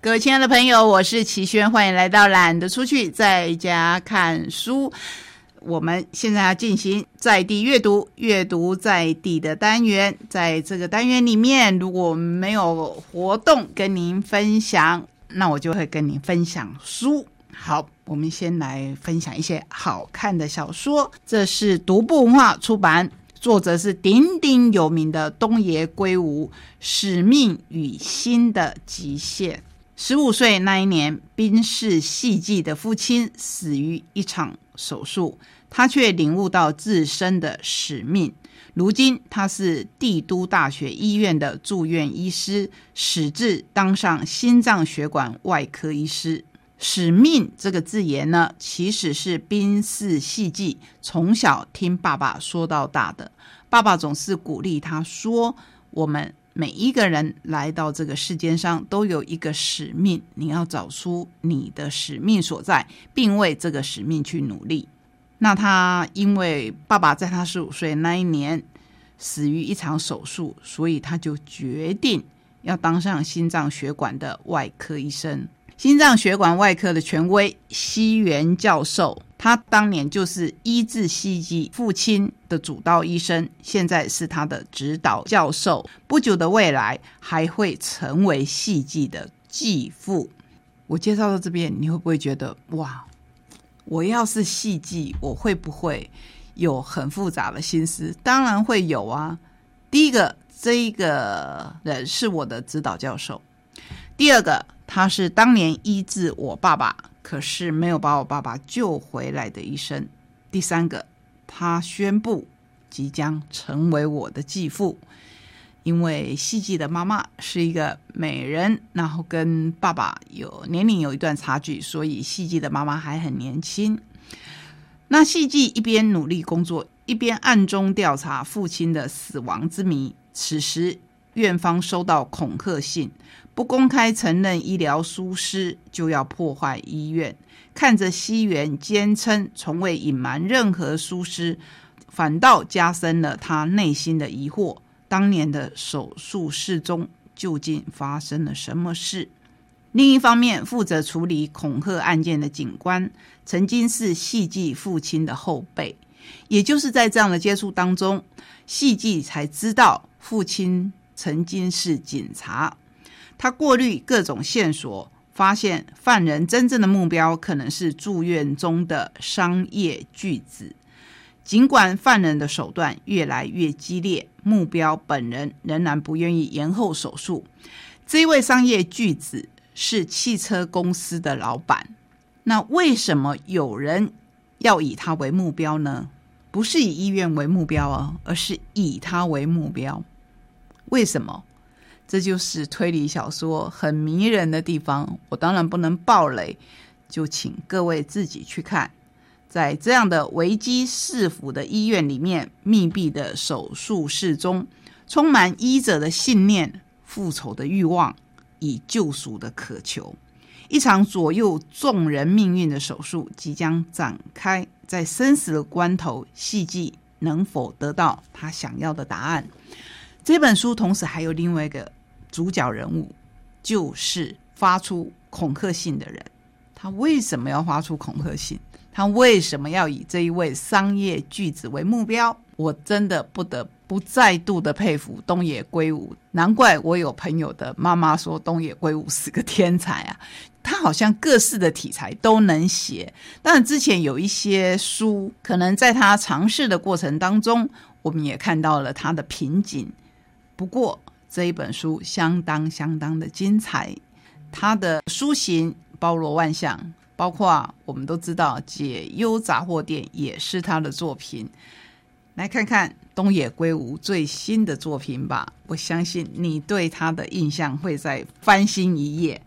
各位亲爱的朋友，我是齐轩，欢迎来到懒得出去在家看书。我们现在要进行在地阅读，阅读在地的单元。在这个单元里面，如果没有活动跟您分享，那我就会跟您分享书。好，我们先来分享一些好看的小说。这是独步文化出版，作者是鼎鼎有名的东野圭吾，《使命与心的极限》。十五岁那一年，宾氏戏妓的父亲死于一场手术，他却领悟到自身的使命。如今，他是帝都大学医院的住院医师，始至当上心脏血管外科医师。使命这个字眼呢，其实是宾氏戏妓从小听爸爸说到大的。爸爸总是鼓励他说：“我们。”每一个人来到这个世间上，都有一个使命，你要找出你的使命所在，并为这个使命去努力。那他因为爸爸在他十五岁那一年死于一场手术，所以他就决定要当上心脏血管的外科医生。心脏血管外科的权威西园教授。他当年就是医治戏剧父亲的主刀医生，现在是他的指导教授。不久的未来还会成为戏剧的继父。我介绍到这边，你会不会觉得哇？我要是戏剧，我会不会有很复杂的心思？当然会有啊。第一个，这一个人是我的指导教授；第二个，他是当年医治我爸爸。可是没有把我爸爸救回来的医生。第三个，他宣布即将成为我的继父，因为戏剧的妈妈是一个美人，然后跟爸爸有年龄有一段差距，所以戏剧的妈妈还很年轻。那戏剧一边努力工作，一边暗中调查父亲的死亡之谜。此时，院方收到恐吓信。不公开承认医疗疏失，就要破坏医院。看着西元坚称从未隐瞒任何疏失，反倒加深了他内心的疑惑：当年的手术室中究竟发生了什么事？另一方面，负责处理恐吓案件的警官曾经是戏剧父亲的后辈，也就是在这样的接触当中，戏剧才知道父亲曾经是警察。他过滤各种线索，发现犯人真正的目标可能是住院中的商业巨子。尽管犯人的手段越来越激烈，目标本人仍然不愿意延后手术。这位商业巨子是汽车公司的老板。那为什么有人要以他为目标呢？不是以医院为目标啊，而是以他为目标。为什么？这就是推理小说很迷人的地方。我当然不能暴雷，就请各位自己去看。在这样的危机四伏的医院里面，密闭的手术室中，充满医者的信念、复仇的欲望、以救赎的渴求。一场左右众人命运的手术即将展开，在生死的关头，戏剧能否得到他想要的答案？这本书同时还有另外一个。主角人物就是发出恐吓信的人。他为什么要发出恐吓信？他为什么要以这一位商业巨子为目标？我真的不得不再度的佩服东野圭吾。难怪我有朋友的妈妈说东野圭吾是个天才啊！他好像各式的题材都能写。当然，之前有一些书，可能在他尝试的过程当中，我们也看到了他的瓶颈。不过，这一本书相当相当的精彩，它的书型包罗万象，包括我们都知道《解忧杂货店》也是他的作品。来看看东野圭吾最新的作品吧，我相信你对他的印象会再翻新一页。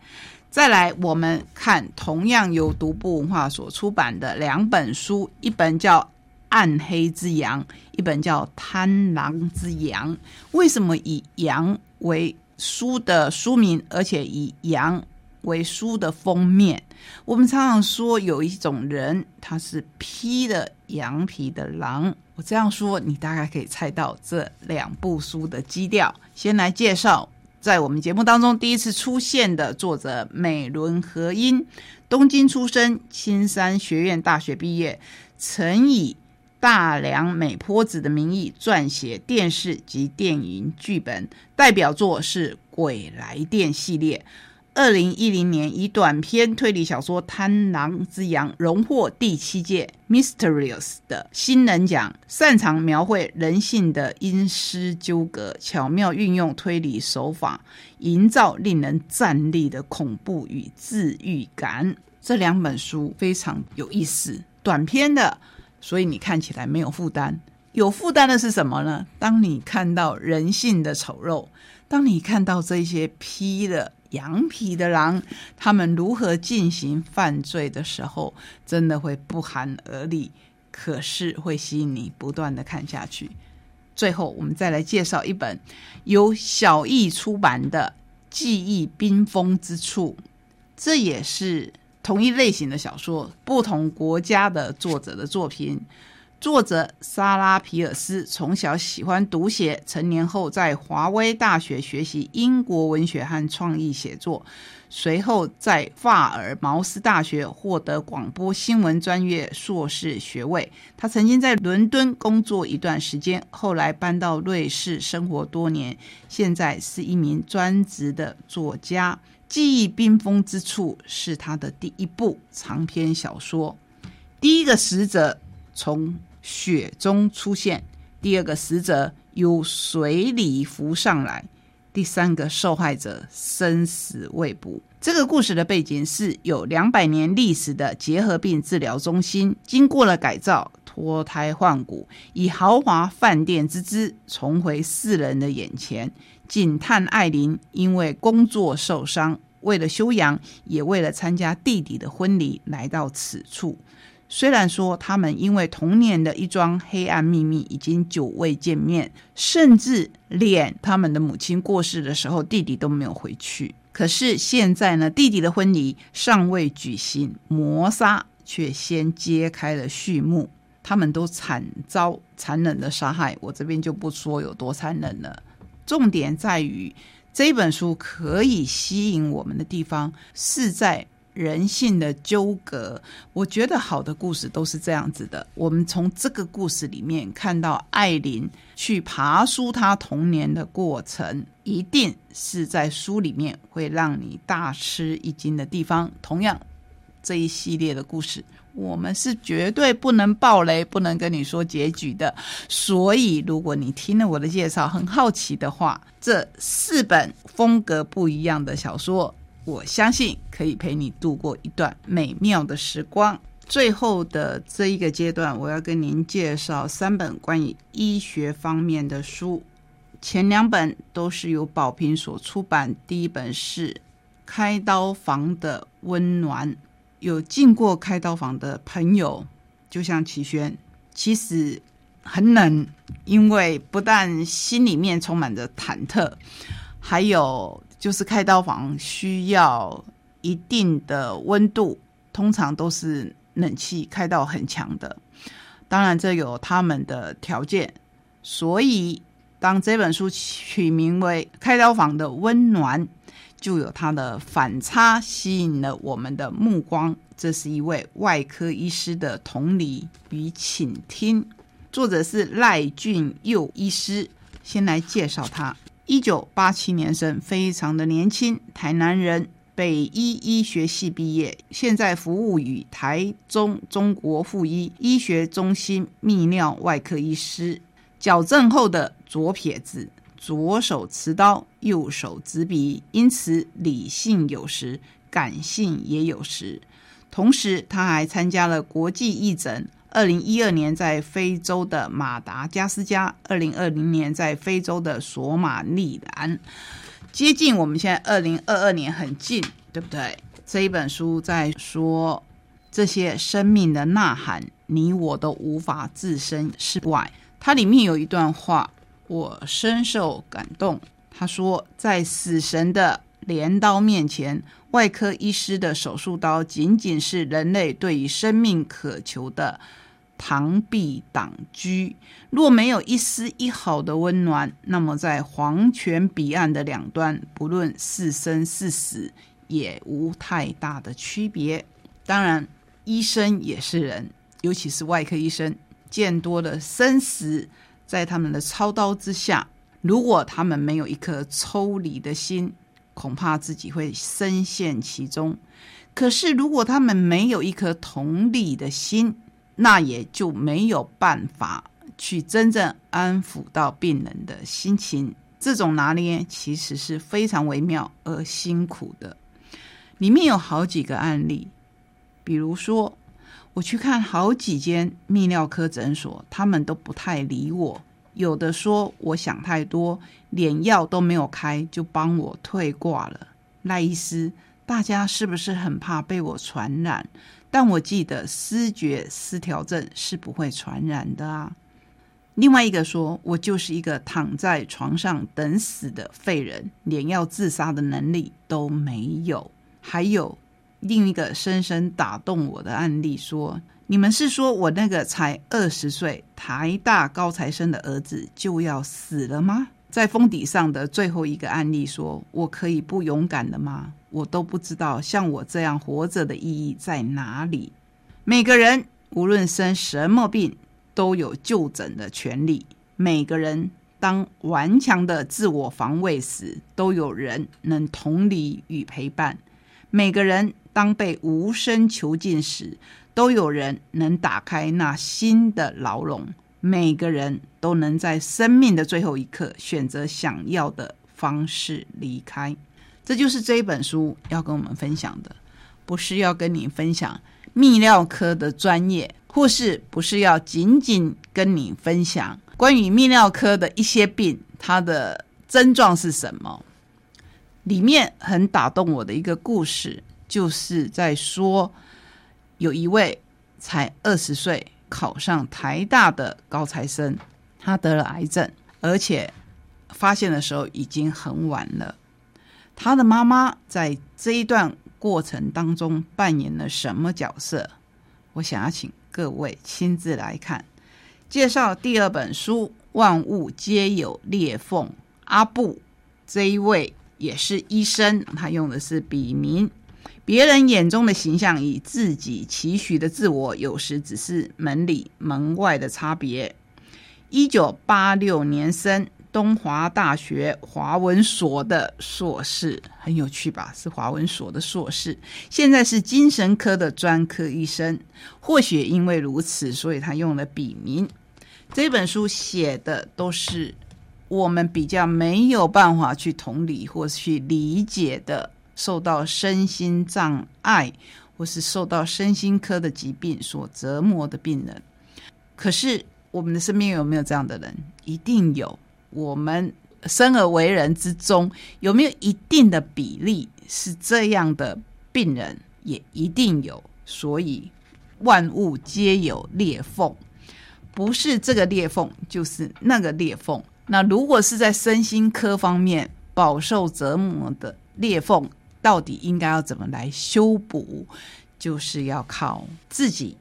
再来，我们看同样由独步文化所出版的两本书，一本叫。暗黑之羊，一本叫《贪狼之羊》。为什么以羊为书的书名，而且以羊为书的封面？我们常常说有一种人，他是披了羊皮的狼。我这样说，你大概可以猜到这两部书的基调。先来介绍在我们节目当中第一次出现的作者美伦和音，东京出生，青山学院大学毕业，曾以大良美坡子的名义撰写电视及电影剧本，代表作是《鬼来电》系列。二零一零年，以短篇推理小说《贪狼之羊》荣获第七届 Mysterious 的新人奖。擅长描绘人性的阴湿纠葛，巧妙运用推理手法，营造令人战栗的恐怖与治愈感。这两本书非常有意思，短篇的，所以你看起来没有负担。有负担的是什么呢？当你看到人性的丑陋，当你看到这些披了。羊皮的狼，他们如何进行犯罪的时候，真的会不寒而栗，可是会吸引你不断的看下去。最后，我们再来介绍一本由小易出版的《记忆冰封之处》，这也是同一类型的小说，不同国家的作者的作品。作者莎拉皮尔斯从小喜欢读写，成年后在华威大学学习英国文学和创意写作，随后在法尔茅斯大学获得广播新闻专业硕士学位。他曾经在伦敦工作一段时间，后来搬到瑞士生活多年，现在是一名专职的作家。记忆冰封之处是他的第一部长篇小说，第一个使者从。雪中出现，第二个死者由水里浮上来，第三个受害者生死未卜。这个故事的背景是有两百年历史的结核病治疗中心，经过了改造，脱胎换骨，以豪华饭店之姿重回世人的眼前。警探艾琳因为工作受伤，为了休养，也为了参加弟弟的婚礼，来到此处。虽然说他们因为童年的一桩黑暗秘密已经久未见面，甚至连他们的母亲过世的时候，弟弟都没有回去。可是现在呢，弟弟的婚礼尚未举行，谋杀却先揭开了序幕。他们都惨遭残忍的杀害，我这边就不说有多残忍了。重点在于这本书可以吸引我们的地方是在。人性的纠葛，我觉得好的故事都是这样子的。我们从这个故事里面看到艾琳去爬书她童年的过程，一定是在书里面会让你大吃一惊的地方。同样，这一系列的故事，我们是绝对不能爆雷，不能跟你说结局的。所以，如果你听了我的介绍很好奇的话，这四本风格不一样的小说。我相信可以陪你度过一段美妙的时光。最后的这一个阶段，我要跟您介绍三本关于医学方面的书。前两本都是由宝瓶所出版，第一本是《开刀房的温暖》。有进过开刀房的朋友，就像齐轩，其实很冷，因为不但心里面充满着忐忑，还有。就是开刀房需要一定的温度，通常都是冷气开到很强的。当然，这有他们的条件。所以，当这本书取名为《开刀房的温暖》，就有它的反差，吸引了我们的目光。这是一位外科医师的同理与倾听。作者是赖俊佑医师。先来介绍他。一九八七年生，非常的年轻，台南人，北医医学系毕业，现在服务于台中中国附医医学中心泌尿外科医师。矫正后的左撇子，左手持刀，右手执笔，因此理性有时，感性也有时。同时，他还参加了国际义诊。二零一二年在非洲的马达加斯加，二零二零年在非洲的索马利兰，接近我们现在二零二二年很近，对不对？这一本书在说这些生命的呐喊，你我都无法置身事外。它里面有一段话，我深受感动。他说，在死神的镰刀面前，外科医师的手术刀仅仅是人类对于生命渴求的。螳臂挡车。若没有一丝一毫的温暖，那么在黄泉彼岸的两端，不论是生是死，也无太大的区别。当然，医生也是人，尤其是外科医生，见多了生死，在他们的操刀之下，如果他们没有一颗抽离的心，恐怕自己会深陷其中。可是，如果他们没有一颗同理的心，那也就没有办法去真正安抚到病人的心情。这种拿捏其实是非常微妙而辛苦的。里面有好几个案例，比如说，我去看好几间泌尿科诊所，他们都不太理我。有的说我想太多，连药都没有开就帮我退挂了。赖医师。大家是不是很怕被我传染？但我记得思觉失调症是不会传染的啊。另外一个说，我就是一个躺在床上等死的废人，连要自杀的能力都没有。还有另一个深深打动我的案例说，你们是说我那个才二十岁台大高材生的儿子就要死了吗？在封底上的最后一个案例说，我可以不勇敢的吗？我都不知道像我这样活着的意义在哪里。每个人无论生什么病，都有就诊的权利。每个人当顽强的自我防卫时，都有人能同理与陪伴。每个人当被无声囚禁时，都有人能打开那新的牢笼。每个人都能在生命的最后一刻选择想要的方式离开。这就是这一本书要跟我们分享的，不是要跟你分享泌尿科的专业，或是不是要仅仅跟你分享关于泌尿科的一些病，它的症状是什么？里面很打动我的一个故事，就是在说有一位才二十岁考上台大的高材生，他得了癌症，而且发现的时候已经很晚了。他的妈妈在这一段过程当中扮演了什么角色？我想要请各位亲自来看。介绍第二本书《万物皆有裂缝》，阿布这一位也是医生，他用的是笔名。别人眼中的形象与自己期许的自我，有时只是门里门外的差别。一九八六年生。东华大学华文所的硕士很有趣吧？是华文所的硕士，现在是精神科的专科医生。或许因为如此，所以他用了笔名。这本书写的都是我们比较没有办法去同理或去理解的，受到身心障碍或是受到身心科的疾病所折磨的病人。可是我们的身边有没有这样的人？一定有。我们生而为人之中，有没有一定的比例是这样的病人？也一定有。所以万物皆有裂缝，不是这个裂缝，就是那个裂缝。那如果是在身心科方面饱受折磨的裂缝，到底应该要怎么来修补？就是要靠自己，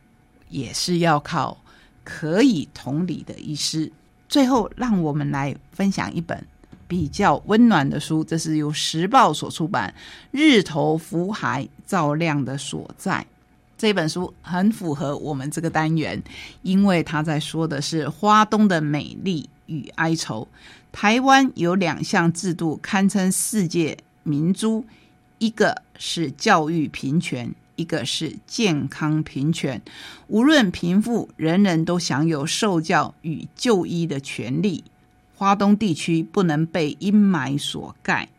也是要靠可以同理的医师。最后，让我们来分享一本比较温暖的书，这是由时报所出版，《日头浮海照亮的所在》。这本书很符合我们这个单元，因为他在说的是花东的美丽与哀愁。台湾有两项制度堪称世界明珠，一个是教育平权。一个是健康平权，无论贫富，人人都享有受教与就医的权利。华东地区不能被阴霾所盖。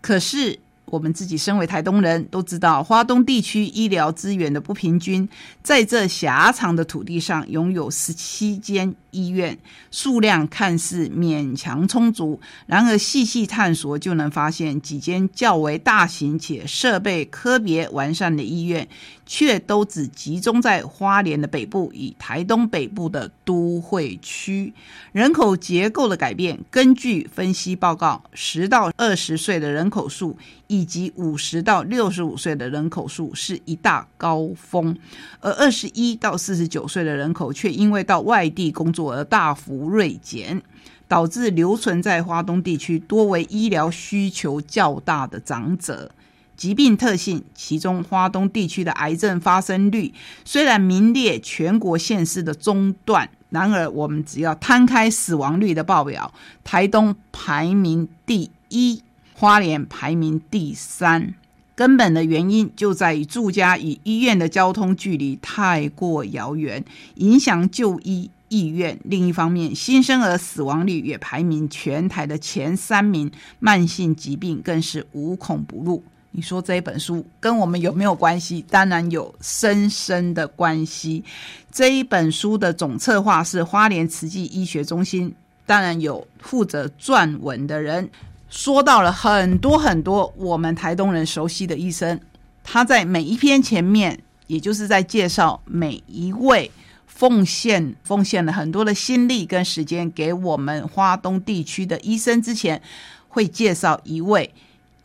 可是，我们自己身为台东人都知道，华东地区医疗资源的不平均，在这狭长的土地上拥有十七间医院，数量看似勉强充足，然而细细探索就能发现，几间较为大型且设备科别完善的医院，却都只集中在花莲的北部与台东北部的都会区。人口结构的改变，根据分析报告，十到二十岁的人口数以及五十到六十五岁的人口数是一大高峰，而二十一到四十九岁的人口却因为到外地工作而大幅锐减，导致留存在华东地区多为医疗需求较大的长者。疾病特性，其中华东地区的癌症发生率虽然名列全国县市的中段，然而我们只要摊开死亡率的报表，台东排名第一，花莲排名第三。根本的原因就在于住家与医院的交通距离太过遥远，影响就医意愿。另一方面，新生儿死亡率也排名全台的前三名，慢性疾病更是无孔不入。你说这一本书跟我们有没有关系？当然有深深的关系。这一本书的总策划是花莲慈济医学中心，当然有负责撰文的人，说到了很多很多我们台东人熟悉的医生。他在每一篇前面，也就是在介绍每一位奉献奉献了很多的心力跟时间给我们花东地区的医生之前，会介绍一位。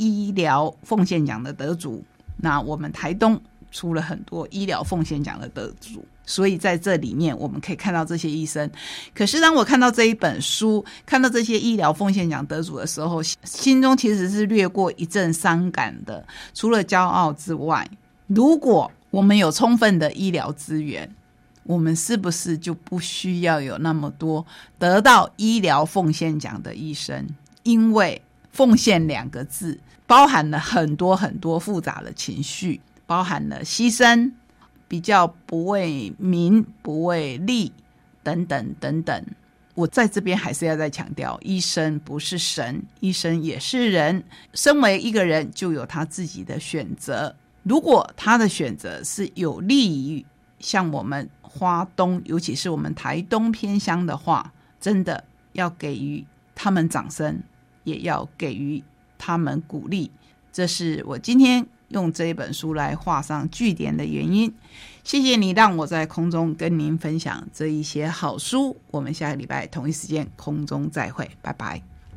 医疗奉献奖的得主，那我们台东出了很多医疗奉献奖的得主，所以在这里面我们可以看到这些医生。可是当我看到这一本书，看到这些医疗奉献奖得主的时候，心中其实是略过一阵伤感的。除了骄傲之外，如果我们有充分的医疗资源，我们是不是就不需要有那么多得到医疗奉献奖的医生？因为奉献两个字，包含了很多很多复杂的情绪，包含了牺牲、比较不为民不为利等等等等。我在这边还是要再强调，医生不是神，医生也是人。身为一个人，就有他自己的选择。如果他的选择是有利于像我们花东，尤其是我们台东偏乡的话，真的要给予他们掌声。也要给予他们鼓励，这是我今天用这一本书来画上句点的原因。谢谢你让我在空中跟您分享这一些好书。我们下个礼拜同一时间空中再会，拜拜。